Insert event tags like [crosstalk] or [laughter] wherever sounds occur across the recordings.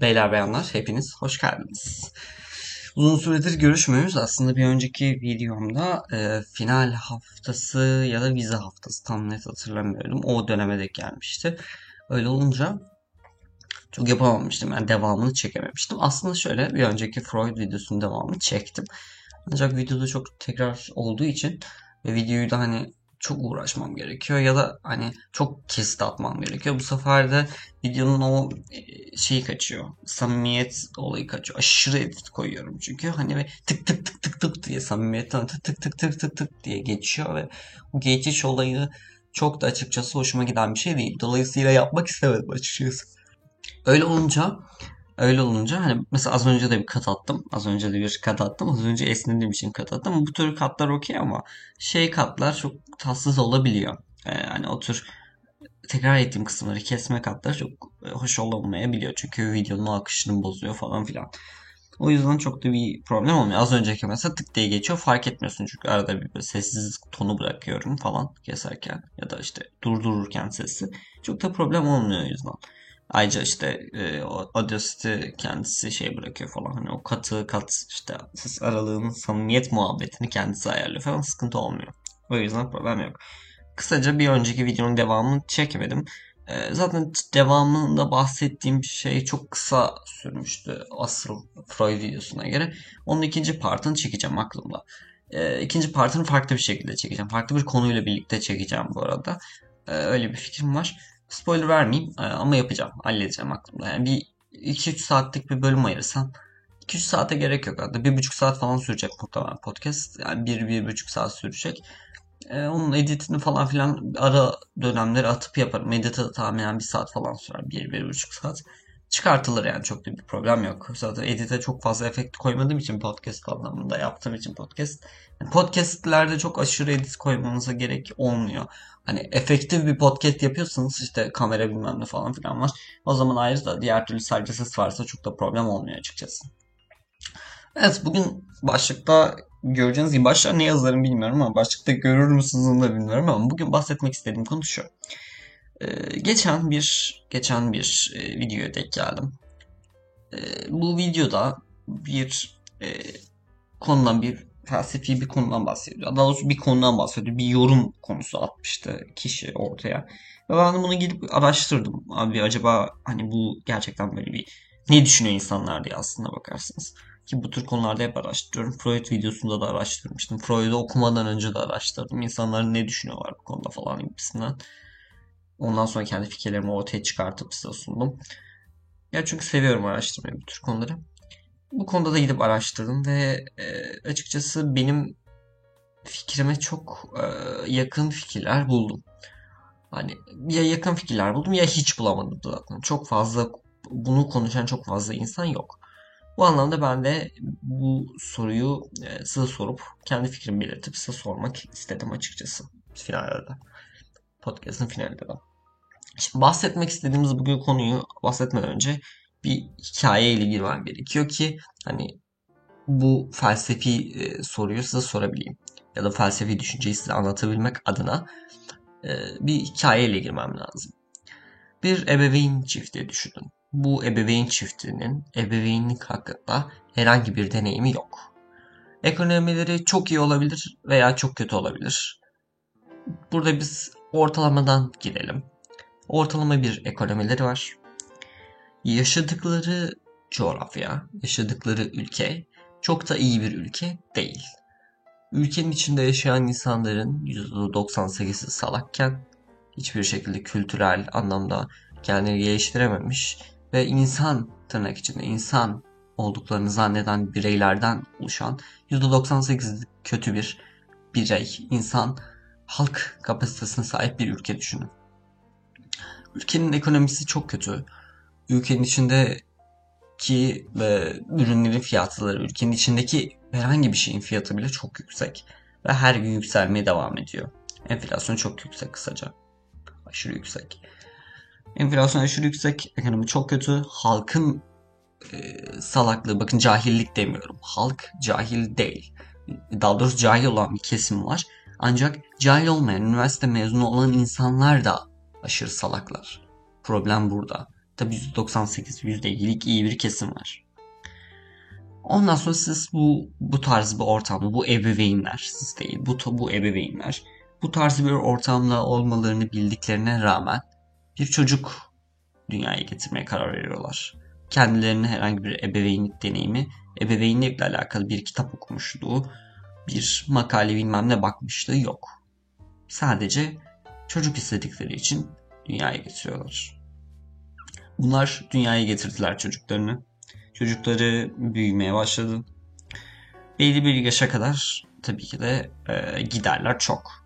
Beyler bayanlar hepiniz hoş geldiniz. Uzun süredir görüşmüyoruz. Aslında bir önceki videomda e, final haftası ya da vize haftası tam net hatırlamıyorum. O döneme de gelmişti. Öyle olunca çok yapamamıştım. Yani devamını çekememiştim. Aslında şöyle bir önceki Freud videosunun devamını çektim. Ancak videoda çok tekrar olduğu için ve videoyu da hani çok uğraşmam gerekiyor ya da hani çok kesit atmam gerekiyor. Bu sefer de videonun o e, şeyi kaçıyor. Samimiyet olayı kaçıyor. Aşırı edit koyuyorum çünkü hani ve tık tık tık tık tık diye samimiyetten tık tık tık tık tık tık diye geçiyor ve bu geçiş olayı çok da açıkçası hoşuma giden bir şey değil. Dolayısıyla yapmak istemedim açıkçası. Öyle olunca Öyle olunca hani mesela az önce de bir kat attım. Az önce de bir kat attım. Az önce esnediğim için kat attım. Bu tür katlar okey ama şey katlar çok tatsız olabiliyor. Ee, hani o tür tekrar ettiğim kısımları kesme katları çok e, hoş olamayabiliyor. Çünkü videonun akışını bozuyor falan filan. O yüzden çok da bir problem olmuyor. Az önceki mesela tık diye geçiyor fark etmiyorsun çünkü arada bir sessiz tonu bırakıyorum falan keserken ya da işte durdururken sesi. Çok da problem olmuyor o yüzden. Ayrıca işte e, Audacity kendisi şey bırakıyor falan. Hani o katı kat işte ses aralığının samimiyet muhabbetini kendisi ayarlıyor falan sıkıntı olmuyor. O yüzden problem yok. Kısaca bir önceki videonun devamını çekemedim. E, zaten devamında bahsettiğim şey çok kısa sürmüştü asıl Freud videosuna göre. Onun ikinci partını çekeceğim aklımda. E, ikinci partını farklı bir şekilde çekeceğim. Farklı bir konuyla birlikte çekeceğim bu arada. E, öyle bir fikrim var. Spoiler vermeyeyim e, ama yapacağım. Halledeceğim aklımda. Yani bir 2-3 saatlik bir bölüm ayırsam 2-3 saate gerek yok hatta. 1,5 saat falan sürecek muhtemelen podcast. Yani 1-1,5 saat sürecek. Ee, onun editini falan filan ara dönemleri atıp yaparım. Edit'i tahminen 1 saat falan sürer. 1-1,5 saat. Çıkartılır yani çok da bir problem yok. Zaten edite çok fazla efekt koymadığım için podcast anlamında yaptığım için podcast. Podcastlerde çok aşırı edit koymanıza gerek olmuyor. Hani efektif bir podcast yapıyorsanız işte kamera bilmem ne falan filan var. O zaman ayrı da diğer türlü sadece ses varsa çok da problem olmuyor açıkçası. Evet bugün başlıkta göreceğiniz gibi başlığa ne yazarım bilmiyorum ama başlıkta görür müsünüz onu da bilmiyorum ama bugün bahsetmek istediğim konu şu. Ee, geçen bir geçen bir e, videoya denk geldim. E, bu videoda bir e, konudan bir felsefi bir konudan bahsediyor. Daha doğrusu bir konudan bahsediyor. Bir yorum konusu atmıştı kişi ortaya. Ve ben bunu gidip araştırdım. Abi acaba hani bu gerçekten böyle bir ne düşünüyor insanlar diye aslında bakarsınız. Ki bu tür konularda hep araştırıyorum. Freud videosunda da araştırmıştım. Freud'u okumadan önce de araştırdım. İnsanlar ne düşünüyorlar bu konuda falan gibisinden. Ondan sonra kendi fikirlerimi ortaya çıkartıp size sundum. Ya çünkü seviyorum araştırmayı bu tür konuları. Bu konuda da gidip araştırdım ve e, açıkçası benim fikrime çok e, yakın fikirler buldum. Hani ya yakın fikirler buldum ya hiç bulamadım zaten. Çok fazla bunu konuşan çok fazla insan yok. Bu anlamda ben de bu soruyu e, size sorup kendi fikrimi belirtip size sormak istedim açıkçası finalde de. Podcast'ın finalinde de. Şimdi bahsetmek istediğimiz bugün konuyu bahsetmeden önce bir hikaye ile girmem gerekiyor ki hani bu felsefi e, soruyu size sorabileyim. Ya da felsefi düşünceyi size anlatabilmek adına e, bir hikaye ile girmem lazım. Bir ebeveyn çifti düşünün. Bu ebeveyn çiftinin ebeveynlik hakkında herhangi bir deneyimi yok. Ekonomileri çok iyi olabilir veya çok kötü olabilir. Burada biz ortalamadan girelim. Ortalama bir ekonomileri var. Yaşadıkları coğrafya, yaşadıkları ülke çok da iyi bir ülke değil. Ülkenin içinde yaşayan insanların %98'i salakken hiçbir şekilde kültürel anlamda kendini geliştirememiş ve insan tırnak içinde insan olduklarını zanneden bireylerden oluşan %98 kötü bir birey, insan, halk kapasitesine sahip bir ülke düşünün. Ülkenin ekonomisi çok kötü. Ülkenin içindeki ve ürünlerin fiyatları, ülkenin içindeki herhangi bir şeyin fiyatı bile çok yüksek. Ve her gün yükselmeye devam ediyor. Enflasyon çok yüksek kısaca. Aşırı yüksek. Enflasyon aşırı yüksek, ekonomi çok kötü. Halkın e, salaklığı, bakın cahillik demiyorum. Halk cahil değil. Daha doğrusu cahil olan bir kesim var. Ancak cahil olmayan, üniversite mezunu olan insanlar da aşırı salaklar. Problem burada. Tabii %98, %50'lik iyi bir kesim var. Ondan sonra siz bu bu tarz bir ortamda bu ebeveynler siz değil bu bu ebeveynler bu tarz bir ortamda olmalarını bildiklerine rağmen bir çocuk dünyaya getirmeye karar veriyorlar. Kendilerine herhangi bir ebeveynlik deneyimi, ebeveynlikle alakalı bir kitap okumuşluğu, bir makale bilmem ne bakmışlığı yok. Sadece çocuk istedikleri için dünyaya getiriyorlar. Bunlar dünyaya getirdiler çocuklarını. Çocukları büyümeye başladı. Belli bir yaşa kadar tabii ki de e, giderler çok.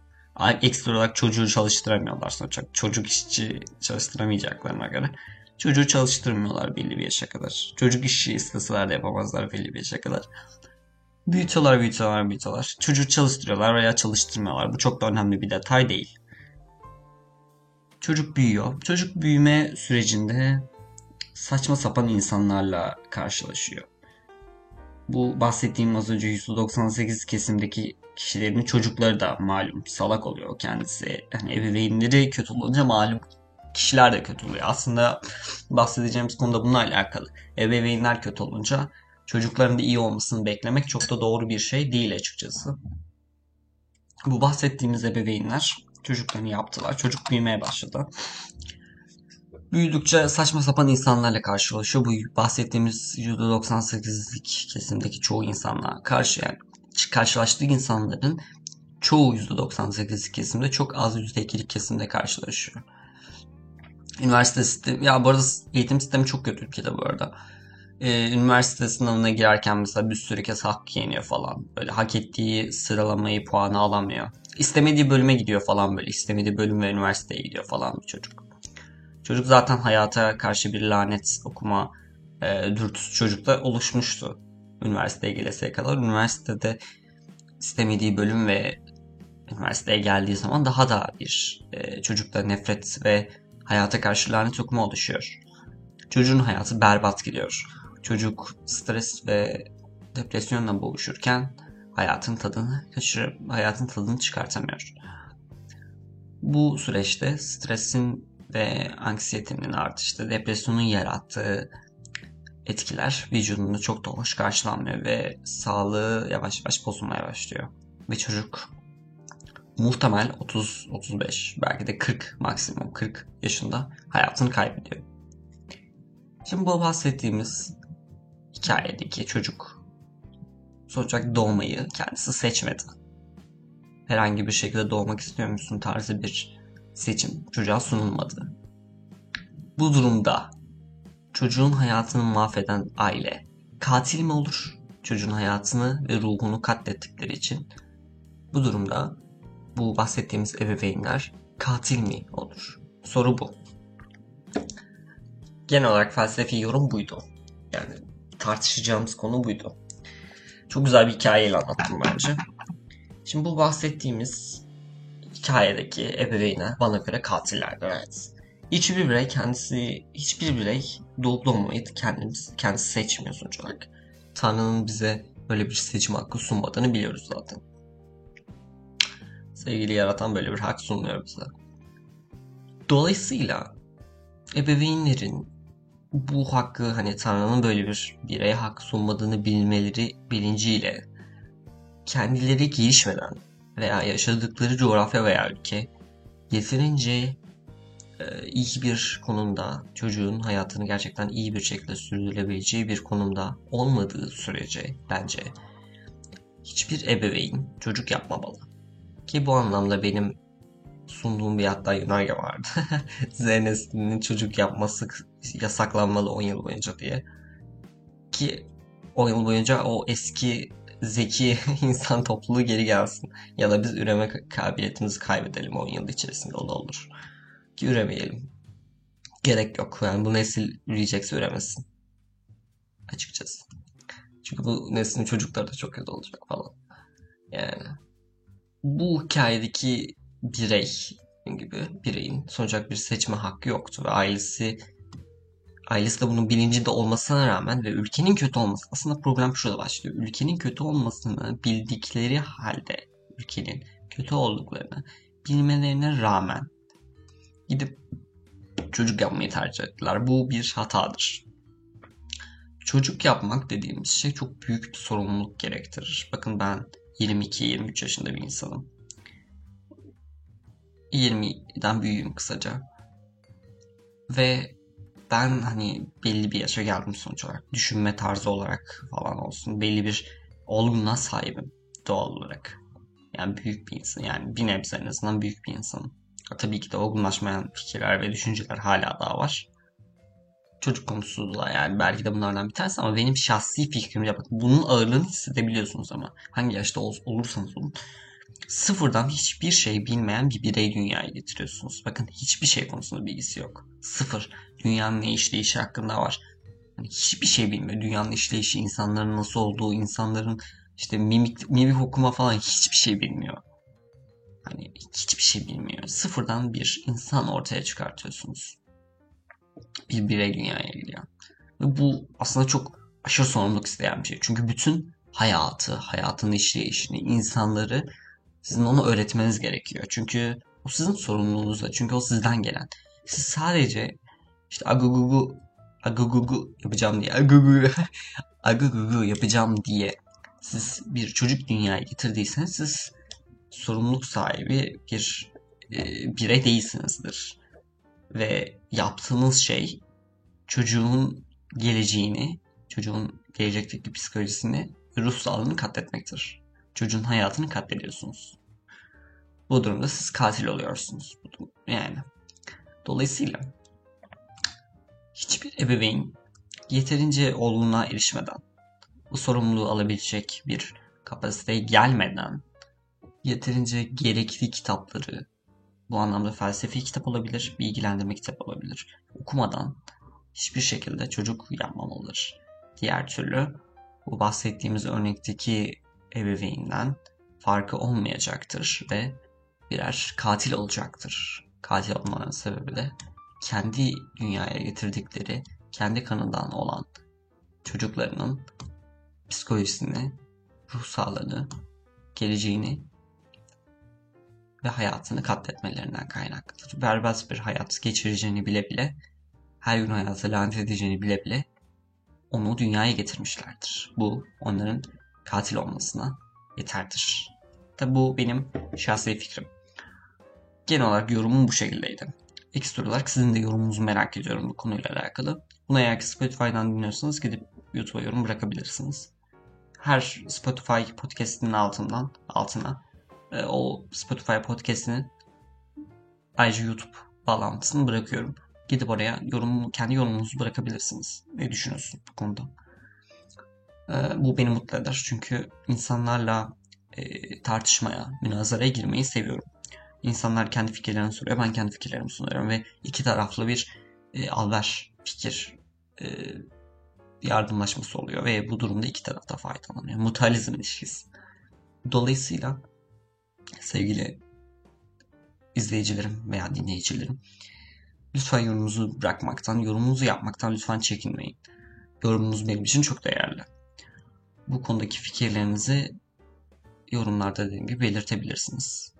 Ekstra olarak çocuğu çalıştıramıyorlar sonuçta. Çocuk işçi çalıştıramayacaklarına göre. Çocuğu çalıştırmıyorlar belli bir yaşa kadar. Çocuk işi isteseler de yapamazlar belli bir yaşa kadar. Büyütüyorlar, büyütüyorlar, büyütüyorlar. Çocuğu çalıştırıyorlar veya çalıştırmıyorlar. Bu çok da önemli bir detay değil. Çocuk büyüyor. Çocuk büyüme sürecinde saçma sapan insanlarla karşılaşıyor. Bu bahsettiğim az önce %98 kesimdeki kişilerin çocukları da malum salak oluyor kendisi. Yani ebeveynleri kötü olunca malum kişiler de kötü oluyor. Aslında bahsedeceğimiz konuda bununla alakalı. Ebeveynler kötü olunca çocukların da iyi olmasını beklemek çok da doğru bir şey değil açıkçası. Bu bahsettiğimiz ebeveynler çocuklarını yaptılar. Çocuk büyümeye başladı. Büyüdükçe saçma sapan insanlarla karşılaşıyor. Bu bahsettiğimiz %98'lik kesimdeki çoğu insanla karşı yani karşılaştığı insanların çoğu %98 kesimde çok az %2'lik kesimde karşılaşıyor. Üniversite sistemi, ya bu arada eğitim sistemi çok kötü ülkede bu arada. Ee, üniversite sınavına girerken mesela bir sürü kez hak yeniyor falan. Böyle hak ettiği sıralamayı, puanı alamıyor. İstemediği bölüme gidiyor falan böyle. İstemediği bölüm ve üniversiteye gidiyor falan bir çocuk. Çocuk zaten hayata karşı bir lanet okuma e, dürtüsü çocukta oluşmuştu. Üniversiteye geleseye kadar. Üniversitede istemediği bölüm ve üniversiteye geldiği zaman daha da bir e, çocukta nefret ve hayata karşı lanet okuma oluşuyor. Çocuğun hayatı berbat gidiyor. Çocuk stres ve depresyonla boğuşurken hayatın tadını kaçırıp hayatın tadını çıkartamıyor. Bu süreçte stresin ve anksiyetenin artışta depresyonun yarattığı etkiler vücudunda çok da hoş karşılanmıyor ve sağlığı yavaş yavaş bozulmaya başlıyor. Ve çocuk muhtemel 30-35 belki de 40 maksimum 40 yaşında hayatını kaybediyor. Şimdi bu bahsettiğimiz hikayedeki çocuk sonuç olarak doğmayı kendisi seçmedi. Herhangi bir şekilde doğmak istiyor musun tarzı bir seçim çocuğa sunulmadı. Bu durumda çocuğun hayatını mahveden aile katil mi olur? Çocuğun hayatını ve ruhunu katlettikleri için bu durumda bu bahsettiğimiz ebeveynler katil mi olur? Soru bu. Genel olarak felsefi yorum buydu. Yani tartışacağımız konu buydu. Çok güzel bir hikayeyle anlattım bence. Şimdi bu bahsettiğimiz hikayedeki ebeveynler bana göre katillerdir evet. Hiçbir birey kendisi, hiçbir birey doğup doğmamayı kendimiz, kendisi seçmiyor sonuç olarak. Tanrı'nın bize böyle bir seçim hakkı sunmadığını biliyoruz zaten. Sevgili yaratan böyle bir hak sunmuyor bize. Dolayısıyla ebeveynlerin bu hakkı hani Tanrı'nın böyle bir bireye hak sunmadığını bilmeleri bilinciyle kendileri gelişmeden veya yaşadıkları coğrafya veya ülke yeterince e, iyi bir konumda çocuğun hayatını gerçekten iyi bir şekilde sürdürülebileceği bir konumda olmadığı sürece bence hiçbir ebeveyn çocuk yapmamalı. Ki bu anlamda benim sunduğum bir hatta yönerge vardı. [laughs] Z çocuk yapması yasaklanmalı 10 yıl boyunca diye. Ki 10 yıl boyunca o eski zeki [laughs] insan topluluğu geri gelsin. Ya da biz üreme kabiliyetimizi kaybedelim 10 yıl içerisinde o da olur. Ki üremeyelim. Gerek yok. Yani bu nesil üreyecekse üremesin. Açıkçası. Çünkü bu neslin çocukları da çok kötü olacak falan. Yani bu hikayedeki birey gibi bireyin sonuç olarak bir seçme hakkı yoktu ve ailesi ailesi de bunun bilincinde olmasına rağmen ve ülkenin kötü olması aslında problem şurada başlıyor. Ülkenin kötü olmasını bildikleri halde ülkenin kötü olduklarını bilmelerine rağmen gidip çocuk yapmayı tercih ettiler. Bu bir hatadır. Çocuk yapmak dediğimiz şey çok büyük bir sorumluluk gerektirir. Bakın ben 22-23 yaşında bir insanım. 20'den büyüğüm kısaca. Ve ben hani belli bir yaşa geldim sonuç olarak. Düşünme tarzı olarak falan olsun. Belli bir olgunluğa sahibim doğal olarak. Yani büyük bir insan. Yani bir nebze en azından büyük bir insanım. Tabii ki de olgunlaşmayan fikirler ve düşünceler hala daha var. Çocuk konusu da yani belki de bunlardan bir tanesi ama benim şahsi fikrimle bak bunun ağırlığını hissedebiliyorsunuz ama hangi yaşta ol, olursanız olun sıfırdan hiçbir şey bilmeyen bir birey dünyaya getiriyorsunuz. Bakın hiçbir şey konusunda bilgisi yok. Sıfır. Dünyanın ne işleyişi hakkında var. Yani hiçbir şey bilmiyor. Dünyanın işleyişi, insanların nasıl olduğu, insanların işte mimik, mimik okuma falan hiçbir şey bilmiyor. Hani hiçbir şey bilmiyor. Sıfırdan bir insan ortaya çıkartıyorsunuz. Bir birey dünyaya geliyor. Ve bu aslında çok aşırı sorumluluk isteyen bir şey. Çünkü bütün hayatı, hayatın işleyişini, insanları sizin onu öğretmeniz gerekiyor. Çünkü o sizin sorumluluğunuzda. Çünkü o sizden gelen. Siz sadece işte agugugu agugugu yapacağım diye agugugu [laughs] agugugu yapacağım diye siz bir çocuk dünyaya getirdiyseniz siz sorumluluk sahibi bir e, birey değilsinizdir. Ve yaptığınız şey çocuğun geleceğini, çocuğun gelecekteki psikolojisini, ruh sağlığını katletmektir. Çocuğun hayatını katlediyorsunuz. Bu durumda siz katil oluyorsunuz. Yani. Dolayısıyla hiçbir ebeveyn yeterince olgunluğa erişmeden, bu sorumluluğu alabilecek bir kapasiteye gelmeden yeterince gerekli kitapları, bu anlamda felsefi kitap olabilir, bilgilendirme kitap olabilir. Okumadan hiçbir şekilde çocuk yapmamalıdır. Diğer türlü bu bahsettiğimiz örnekteki ebeveynden farkı olmayacaktır ve birer katil olacaktır. Katil olmanın sebebi de kendi dünyaya getirdikleri, kendi kanından olan çocuklarının psikolojisini, ruh sağlığını, geleceğini ve hayatını katletmelerinden kaynaklıdır. Berbat bir hayat geçireceğini bile bile, her gün hayatı lanet edeceğini bile bile onu dünyaya getirmişlerdir. Bu onların katil olmasına yeterdir. Tabi bu benim şahsi fikrim. Genel olarak yorumum bu şekildeydi. Ekstra olarak sizin de yorumunuzu merak ediyorum bu konuyla alakalı. Bunu eğer ki Spotify'dan dinliyorsanız gidip YouTube'a yorum bırakabilirsiniz. Her Spotify podcast'inin altından altına e, o Spotify podcast'inin ayrıca YouTube bağlantısını bırakıyorum. Gidip oraya yorum, kendi yorumunuzu bırakabilirsiniz. Ne düşünüyorsun bu konuda? E, bu beni mutlu eder. Çünkü insanlarla e, tartışmaya, münazaraya girmeyi seviyorum. İnsanlar kendi fikirlerini soruyor, ben kendi fikirlerimi sunuyorum ve iki taraflı bir e, alver fikir e, yardımlaşması oluyor ve bu durumda iki taraf da faydalanıyor. Mutualizm ilişkisi. Dolayısıyla sevgili izleyicilerim veya dinleyicilerim lütfen yorumunuzu bırakmaktan, yorumunuzu yapmaktan lütfen çekinmeyin. Yorumunuz benim için çok değerli. Bu konudaki fikirlerinizi yorumlarda dediğim gibi belirtebilirsiniz.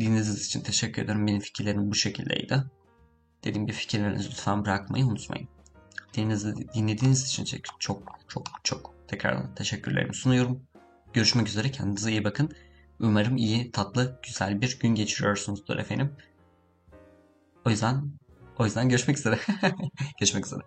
Dinlediğiniz için teşekkür ederim. Benim fikirlerim bu şekildeydi. Dediğim gibi fikirlerinizi lütfen bırakmayı unutmayın. Dinlediğiniz için çok çok çok tekrardan teşekkürlerimi sunuyorum. Görüşmek üzere. Kendinize iyi bakın. Umarım iyi, tatlı, güzel bir gün geçiriyorsunuzdur efendim. O yüzden o yüzden görüşmek üzere. [laughs] görüşmek üzere.